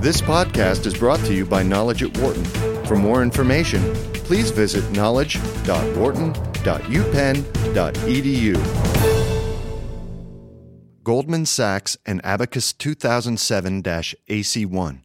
This podcast is brought to you by Knowledge at Wharton. For more information, please visit knowledge.wharton.upenn.edu. Goldman Sachs and Abacus 2007 AC1.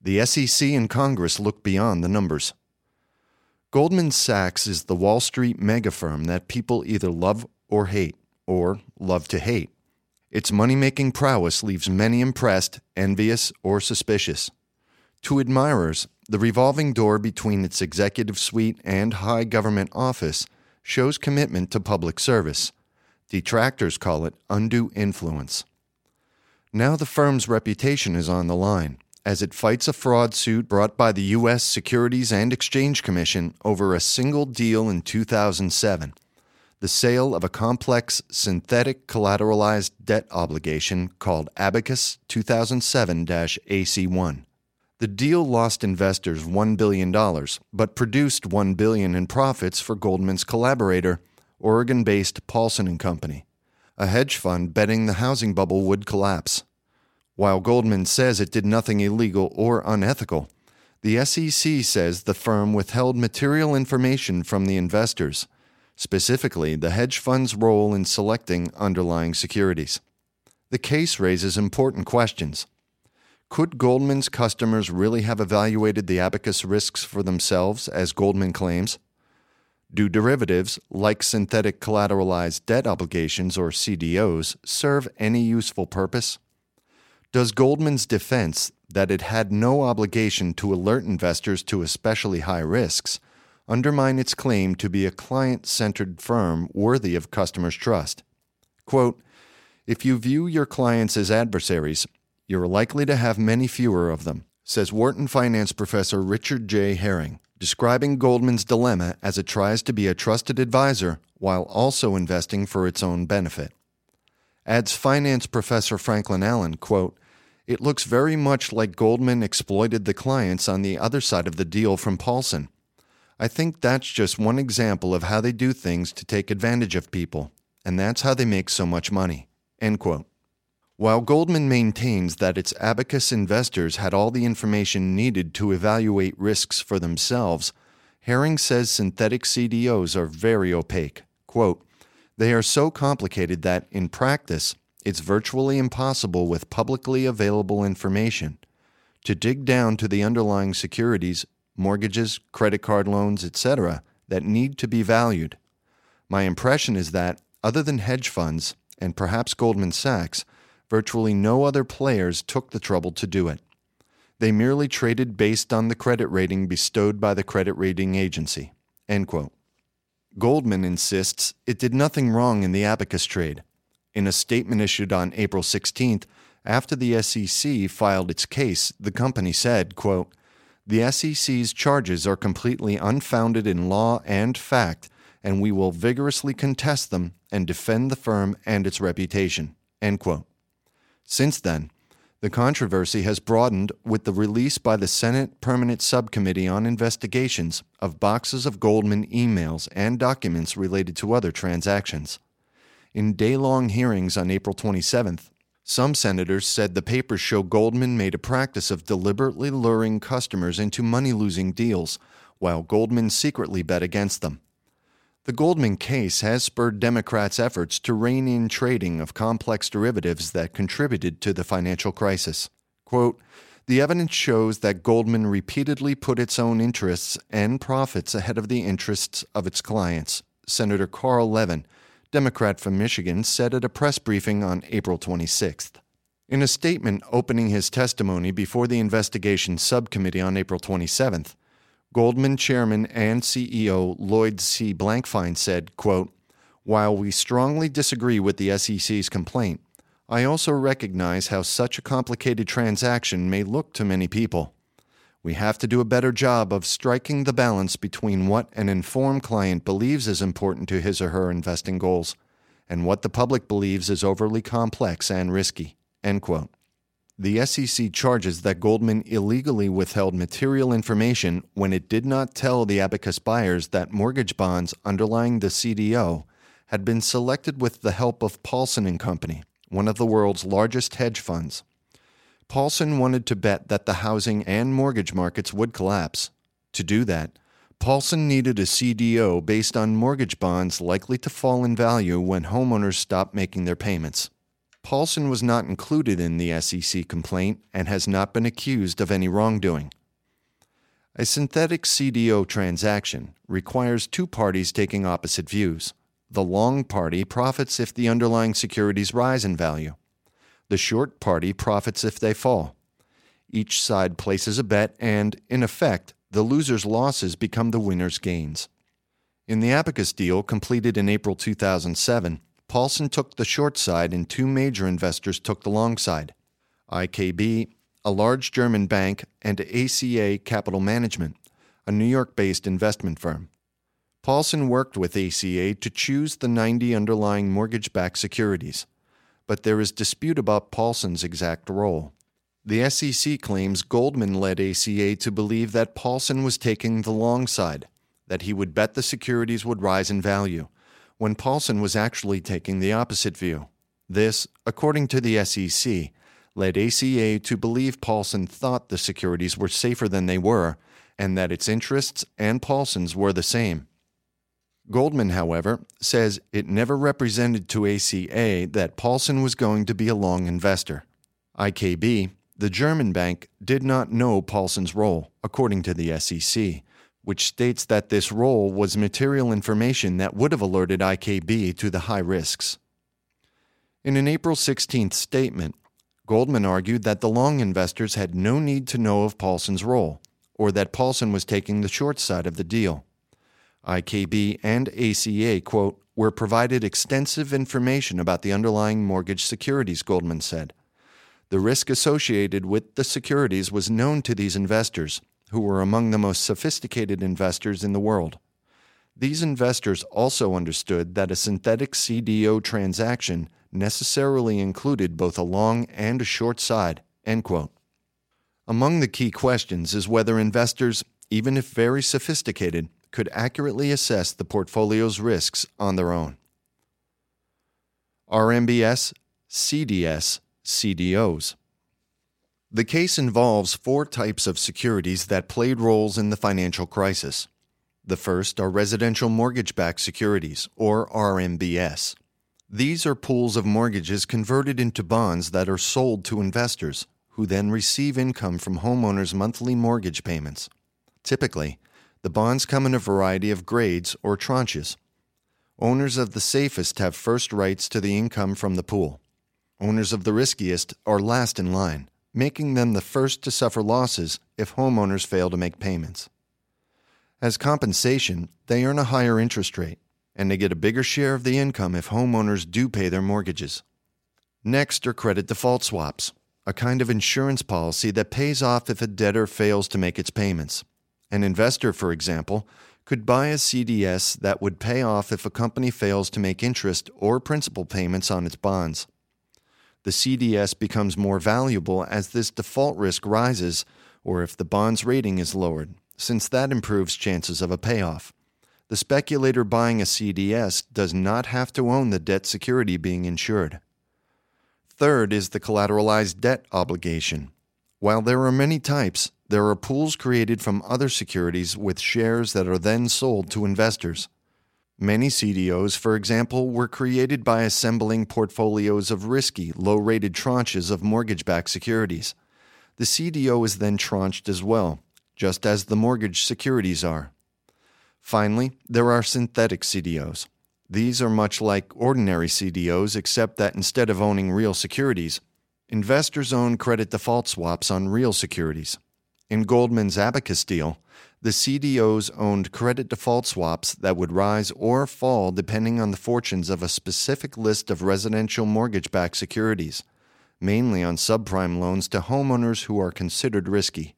The SEC and Congress look beyond the numbers. Goldman Sachs is the Wall Street mega firm that people either love or hate, or love to hate. Its money making prowess leaves many impressed, envious, or suspicious. To admirers, the revolving door between its executive suite and high government office shows commitment to public service. Detractors call it undue influence. Now the firm's reputation is on the line as it fights a fraud suit brought by the U.S. Securities and Exchange Commission over a single deal in 2007 the sale of a complex synthetic collateralized debt obligation called Abacus 2007 AC1. The deal lost investors $1 billion, but produced 1 billion in profits for Goldman's collaborator, Oregon based Paulson Company, a hedge fund betting the housing bubble would collapse. While Goldman says it did nothing illegal or unethical, the SEC says the firm withheld material information from the investors, specifically the hedge fund's role in selecting underlying securities. The case raises important questions. Could Goldman's customers really have evaluated the abacus risks for themselves, as Goldman claims? Do derivatives, like synthetic collateralized debt obligations or CDOs, serve any useful purpose? Does Goldman's defense that it had no obligation to alert investors to especially high risks undermine its claim to be a client centered firm worthy of customers' trust? Quote, if you view your clients as adversaries, you're likely to have many fewer of them, says Wharton finance professor Richard J. Herring, describing Goldman's dilemma as it tries to be a trusted advisor while also investing for its own benefit. Adds finance professor Franklin Allen, quote, it looks very much like Goldman exploited the clients on the other side of the deal from Paulson. I think that's just one example of how they do things to take advantage of people, and that's how they make so much money. End quote. While Goldman maintains that its abacus investors had all the information needed to evaluate risks for themselves, Herring says synthetic CDOs are very opaque. Quote, they are so complicated that, in practice, it's virtually impossible with publicly available information to dig down to the underlying securities, mortgages, credit card loans, etc., that need to be valued. My impression is that, other than hedge funds and perhaps Goldman Sachs, virtually no other players took the trouble to do it. They merely traded based on the credit rating bestowed by the credit rating agency. Goldman insists it did nothing wrong in the abacus trade. In a statement issued on April 16th, after the SEC filed its case, the company said, quote, The SEC's charges are completely unfounded in law and fact, and we will vigorously contest them and defend the firm and its reputation. Since then, the controversy has broadened with the release by the Senate Permanent Subcommittee on Investigations of boxes of Goldman emails and documents related to other transactions. In day long hearings on April 27th, some senators said the papers show Goldman made a practice of deliberately luring customers into money losing deals, while Goldman secretly bet against them. The Goldman case has spurred Democrats' efforts to rein in trading of complex derivatives that contributed to the financial crisis. Quote, the evidence shows that Goldman repeatedly put its own interests and profits ahead of the interests of its clients, Senator Carl Levin, Democrat from Michigan, said at a press briefing on April 26th. In a statement opening his testimony before the investigation subcommittee on April 27th, Goldman chairman and CEO Lloyd C. Blankfein said, quote, While we strongly disagree with the SEC's complaint, I also recognize how such a complicated transaction may look to many people. We have to do a better job of striking the balance between what an informed client believes is important to his or her investing goals and what the public believes is overly complex and risky. End quote. The SEC charges that Goldman illegally withheld material information when it did not tell the abacus buyers that mortgage bonds underlying the CDO had been selected with the help of Paulson and Company, one of the world's largest hedge funds. Paulson wanted to bet that the housing and mortgage markets would collapse. To do that, Paulson needed a CDO based on mortgage bonds likely to fall in value when homeowners stopped making their payments. Paulson was not included in the SEC complaint and has not been accused of any wrongdoing. A synthetic CDO transaction requires two parties taking opposite views. The long party profits if the underlying securities rise in value. The short party profits if they fall. Each side places a bet, and, in effect, the loser's losses become the winner's gains. In the Abacus deal completed in April 2007, Paulson took the short side and two major investors took the long side IKB, a large German bank, and ACA Capital Management, a New York based investment firm. Paulson worked with ACA to choose the 90 underlying mortgage backed securities but there is dispute about Paulson's exact role. The SEC claims Goldman led ACA to believe that Paulson was taking the long side, that he would bet the securities would rise in value, when Paulson was actually taking the opposite view. This, according to the SEC, led ACA to believe Paulson thought the securities were safer than they were, and that its interests and Paulson's were the same. Goldman, however, says it never represented to ACA that Paulson was going to be a long investor. IKB, the German bank, did not know Paulson's role, according to the SEC, which states that this role was material information that would have alerted IKB to the high risks. In an April 16th statement, Goldman argued that the long investors had no need to know of Paulson's role, or that Paulson was taking the short side of the deal. IKB and ACA, quote, were provided extensive information about the underlying mortgage securities, Goldman said. The risk associated with the securities was known to these investors, who were among the most sophisticated investors in the world. These investors also understood that a synthetic CDO transaction necessarily included both a long and a short side. End quote. Among the key questions is whether investors, even if very sophisticated, could accurately assess the portfolio's risks on their own. RMBS, CDS, CDOs. The case involves four types of securities that played roles in the financial crisis. The first are residential mortgage backed securities, or RMBS. These are pools of mortgages converted into bonds that are sold to investors, who then receive income from homeowners' monthly mortgage payments. Typically, the bonds come in a variety of grades or tranches. Owners of the safest have first rights to the income from the pool. Owners of the riskiest are last in line, making them the first to suffer losses if homeowners fail to make payments. As compensation, they earn a higher interest rate, and they get a bigger share of the income if homeowners do pay their mortgages. Next are credit default swaps, a kind of insurance policy that pays off if a debtor fails to make its payments. An investor, for example, could buy a CDS that would pay off if a company fails to make interest or principal payments on its bonds. The CDS becomes more valuable as this default risk rises or if the bond's rating is lowered, since that improves chances of a payoff. The speculator buying a CDS does not have to own the debt security being insured. Third is the collateralized debt obligation. While there are many types, there are pools created from other securities with shares that are then sold to investors. Many CDOs, for example, were created by assembling portfolios of risky, low rated tranches of mortgage backed securities. The CDO is then tranched as well, just as the mortgage securities are. Finally, there are synthetic CDOs. These are much like ordinary CDOs, except that instead of owning real securities, investors own credit default swaps on real securities. In Goldman's Abacus deal, the CDOs owned credit default swaps that would rise or fall depending on the fortunes of a specific list of residential mortgage backed securities, mainly on subprime loans to homeowners who are considered risky.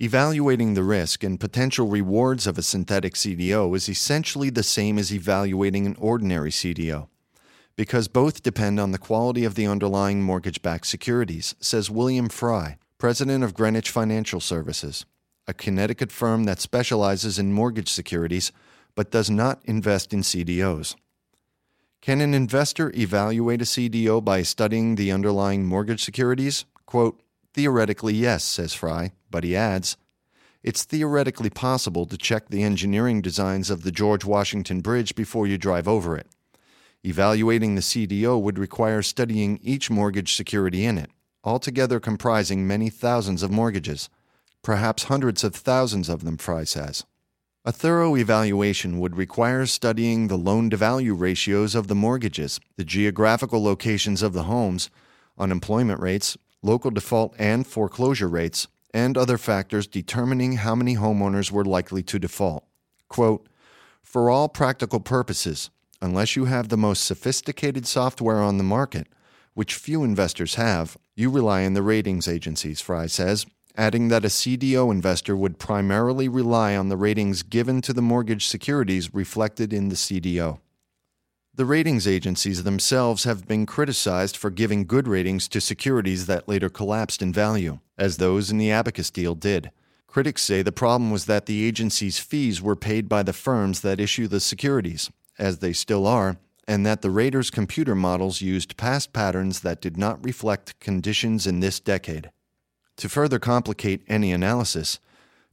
Evaluating the risk and potential rewards of a synthetic CDO is essentially the same as evaluating an ordinary CDO, because both depend on the quality of the underlying mortgage backed securities, says William Frey president of Greenwich Financial Services, a Connecticut firm that specializes in mortgage securities but does not invest in CDOs. Can an investor evaluate a CDO by studying the underlying mortgage securities? Quote, Theoretically, yes, says Frey, but he adds, it's theoretically possible to check the engineering designs of the George Washington Bridge before you drive over it. Evaluating the CDO would require studying each mortgage security in it, altogether comprising many thousands of mortgages, perhaps hundreds of thousands of them, Frey says. A thorough evaluation would require studying the loan to value ratios of the mortgages, the geographical locations of the homes, unemployment rates, local default and foreclosure rates, and other factors determining how many homeowners were likely to default. Quote, For all practical purposes, unless you have the most sophisticated software on the market, which few investors have, you rely on the ratings agencies, Frey says, adding that a CDO investor would primarily rely on the ratings given to the mortgage securities reflected in the CDO. The ratings agencies themselves have been criticized for giving good ratings to securities that later collapsed in value, as those in the Abacus deal did. Critics say the problem was that the agency's fees were paid by the firms that issue the securities, as they still are, and that the raters' computer models used past patterns that did not reflect conditions in this decade. To further complicate any analysis,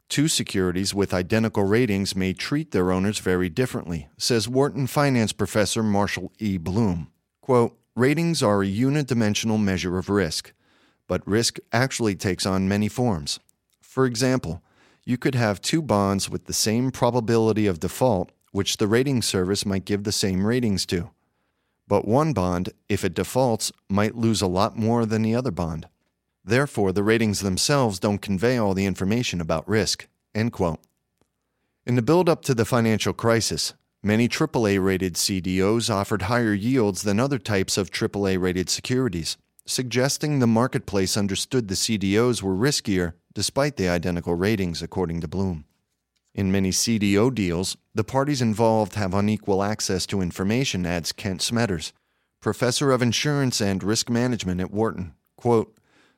Two securities with identical ratings may treat their owners very differently, says Wharton finance professor Marshall E. Blume. Quote, Ratings are a unidimensional measure of risk, but risk actually takes on many forms. For example, you could have two bonds with the same probability of default, which the rating service might give the same ratings to. But one bond, if it defaults, might lose a lot more than the other bond. Therefore, the ratings themselves don't convey all the information about risk. End quote. In the build up to the financial crisis, many AAA rated CDOs offered higher yields than other types of AAA rated securities, suggesting the marketplace understood the CDOs were riskier despite the identical ratings, according to Blume. In many CDO deals, the parties involved have unequal access to information, adds Kent Smetters, professor of insurance and risk management at Wharton. Quote,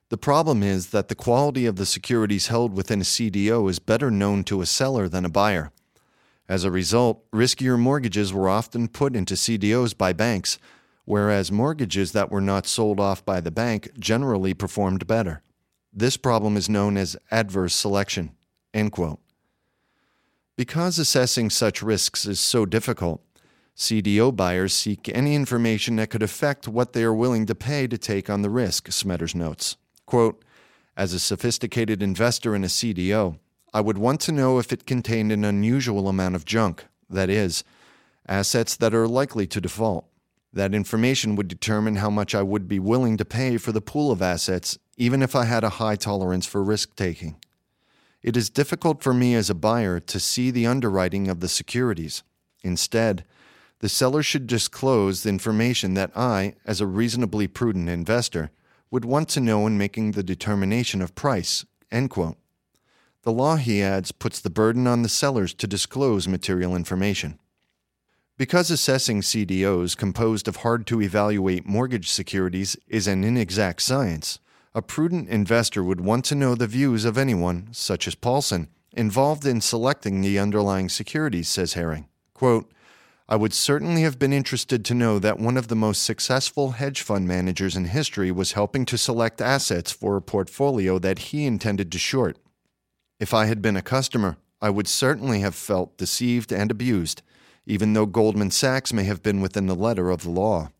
the problem is that the quality of the securities held within a CDO is better known to a seller than a buyer. As a result, riskier mortgages were often put into CDOs by banks, whereas mortgages that were not sold off by the bank generally performed better. This problem is known as adverse selection. Because assessing such risks is so difficult, CDO buyers seek any information that could affect what they are willing to pay to take on the risk, Smetters notes. Quote, as a sophisticated investor in a CDO, I would want to know if it contained an unusual amount of junk, that is, assets that are likely to default. That information would determine how much I would be willing to pay for the pool of assets, even if I had a high tolerance for risk taking. It is difficult for me as a buyer to see the underwriting of the securities. Instead, the seller should disclose the information that I, as a reasonably prudent investor, would want to know in making the determination of price. The law, he adds, puts the burden on the sellers to disclose material information. Because assessing CDOs composed of hard to evaluate mortgage securities is an inexact science, a prudent investor would want to know the views of anyone, such as Paulson, involved in selecting the underlying securities, says Herring. Quote, I would certainly have been interested to know that one of the most successful hedge fund managers in history was helping to select assets for a portfolio that he intended to short. If I had been a customer, I would certainly have felt deceived and abused, even though Goldman Sachs may have been within the letter of the law.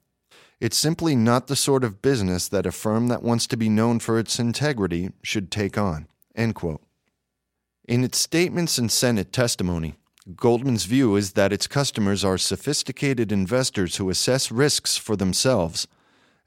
It's simply not the sort of business that a firm that wants to be known for its integrity should take on. In its statements and Senate testimony, Goldman's view is that its customers are sophisticated investors who assess risks for themselves.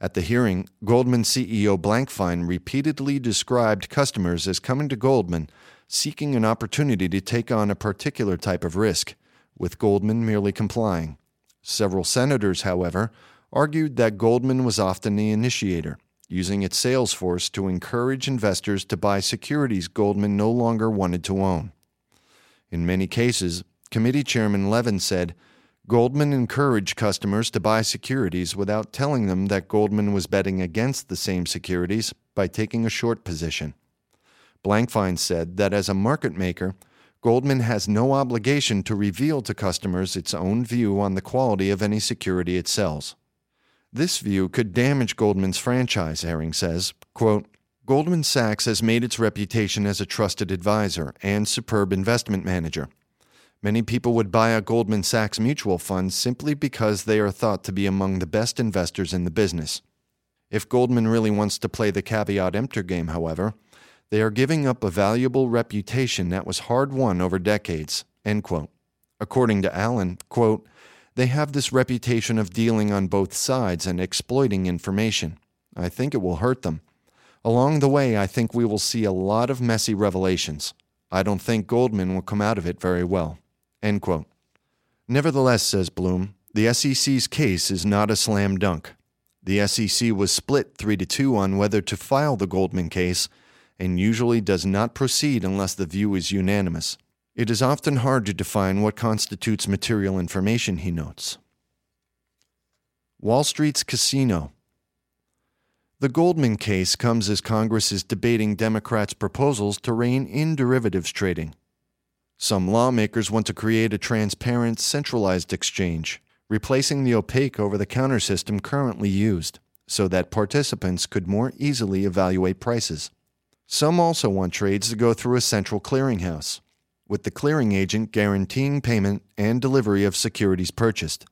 At the hearing, Goldman CEO Blankfein repeatedly described customers as coming to Goldman seeking an opportunity to take on a particular type of risk, with Goldman merely complying. Several senators, however, argued that Goldman was often the initiator, using its sales force to encourage investors to buy securities Goldman no longer wanted to own. In many cases, Committee Chairman Levin said Goldman encouraged customers to buy securities without telling them that Goldman was betting against the same securities by taking a short position. Blankfein said that as a market maker, Goldman has no obligation to reveal to customers its own view on the quality of any security it sells. This view could damage Goldman's franchise, Herring says. Quote, Goldman Sachs has made its reputation as a trusted advisor and superb investment manager. Many people would buy a Goldman Sachs mutual fund simply because they are thought to be among the best investors in the business. If Goldman really wants to play the caveat emptor game, however, they are giving up a valuable reputation that was hard won over decades. According to Allen, quote, they have this reputation of dealing on both sides and exploiting information. I think it will hurt them. Along the way, I think we will see a lot of messy revelations. I don't think Goldman will come out of it very well. End quote. Nevertheless, says Blume, the SEC's case is not a slam dunk. The SEC was split 3 to 2 on whether to file the Goldman case and usually does not proceed unless the view is unanimous. It is often hard to define what constitutes material information, he notes. Wall Street's Casino. The Goldman case comes as Congress is debating Democrats' proposals to rein in derivatives trading. Some lawmakers want to create a transparent, centralized exchange replacing the opaque over the counter system currently used, so that participants could more easily evaluate prices. Some also want trades to go through a central clearinghouse, with the clearing agent guaranteeing payment and delivery of securities purchased.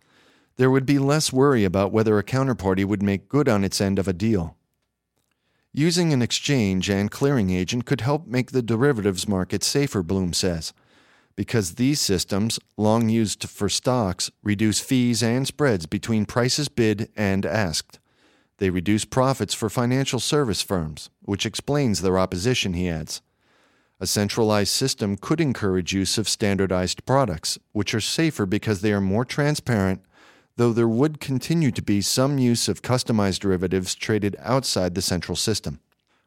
There would be less worry about whether a counterparty would make good on its end of a deal. Using an exchange and clearing agent could help make the derivatives market safer, Blume says because these systems, long used for stocks, reduce fees and spreads between prices bid and asked. They reduce profits for financial service firms, which explains their opposition, he adds. A centralized system could encourage use of standardized products, which are safer because they are more transparent, though there would continue to be some use of customized derivatives traded outside the central system.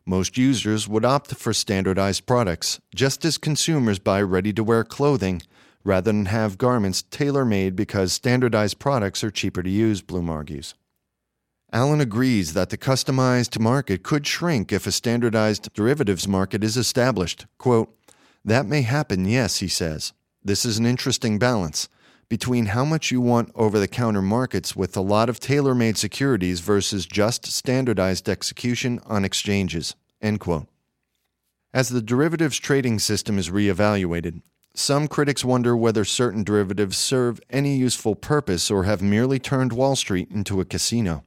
Most users would opt for standardized products, just as consumers buy ready to wear clothing rather than have garments tailor made because standardized products are cheaper to use, Blume argues. Allen agrees that the customized market could shrink if a standardized derivatives market is established. Quote, that may happen, yes, he says. This is an interesting balance between how much you want over the counter markets with a lot of tailor made securities versus just standardized execution on exchanges. As the derivatives trading system is reevaluated, some critics wonder whether certain derivatives serve any useful purpose or have merely turned Wall Street into a casino.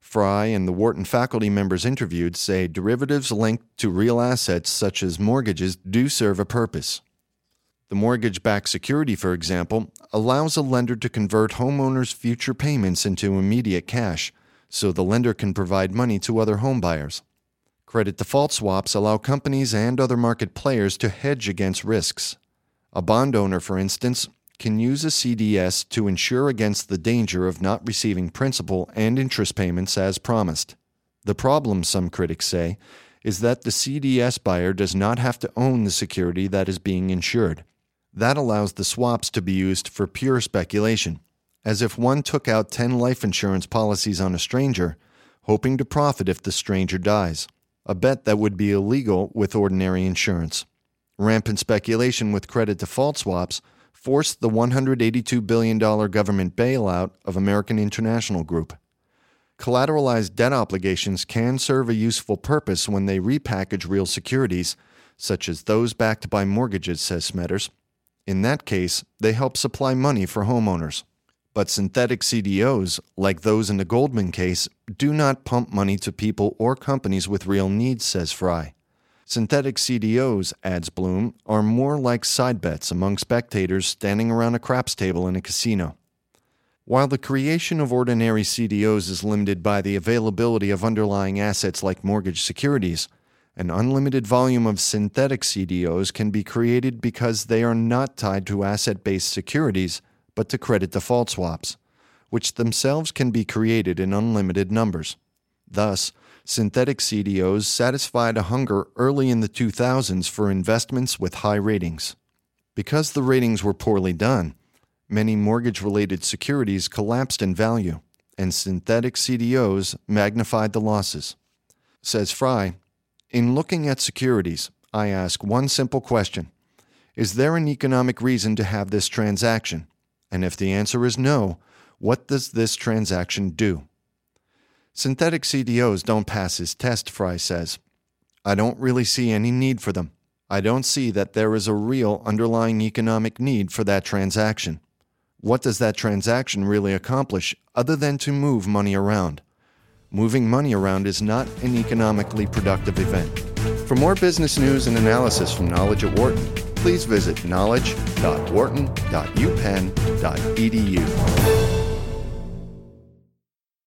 Frey and the Wharton faculty members interviewed say derivatives linked to real assets such as mortgages do serve a purpose. The mortgage backed security, for example, allows a lender to convert homeowners' future payments into immediate cash, so the lender can provide money to other homebuyers. Credit default swaps allow companies and other market players to hedge against risks. A bond owner, for instance, can use a CDS to insure against the danger of not receiving principal and interest payments as promised. The problem, some critics say, is that the CDS buyer does not have to own the security that is being insured. That allows the swaps to be used for pure speculation, as if one took out 10 life insurance policies on a stranger, hoping to profit if the stranger dies, a bet that would be illegal with ordinary insurance. Rampant speculation with credit default swaps forced the $182 billion government bailout of American International Group. Collateralized debt obligations can serve a useful purpose when they repackage real securities, such as those backed by mortgages, says Smetters. In that case, they help supply money for homeowners. But synthetic CDOs, like those in the Goldman case, do not pump money to people or companies with real needs, says Frey. Synthetic CDOs, adds Blume, are more like side bets among spectators standing around a craps table in a casino. While the creation of ordinary CDOs is limited by the availability of underlying assets like mortgage securities, an unlimited volume of synthetic CDOs can be created because they are not tied to asset based securities, but to credit default swaps, which themselves can be created in unlimited numbers. Thus, synthetic CDOs satisfied a hunger early in the 2000s for investments with high ratings. Because the ratings were poorly done, many mortgage related securities collapsed in value, and synthetic CDOs magnified the losses. Says Frey, in looking at securities, I ask one simple question Is there an economic reason to have this transaction? And if the answer is no, what does this transaction do? Synthetic CDOs don't pass his test, Frey says. I don't really see any need for them. I don't see that there is a real underlying economic need for that transaction. What does that transaction really accomplish other than to move money around? Moving money around is not an economically productive event. For more business news and analysis from Knowledge at Wharton, please visit knowledge.wharton.upenn.edu.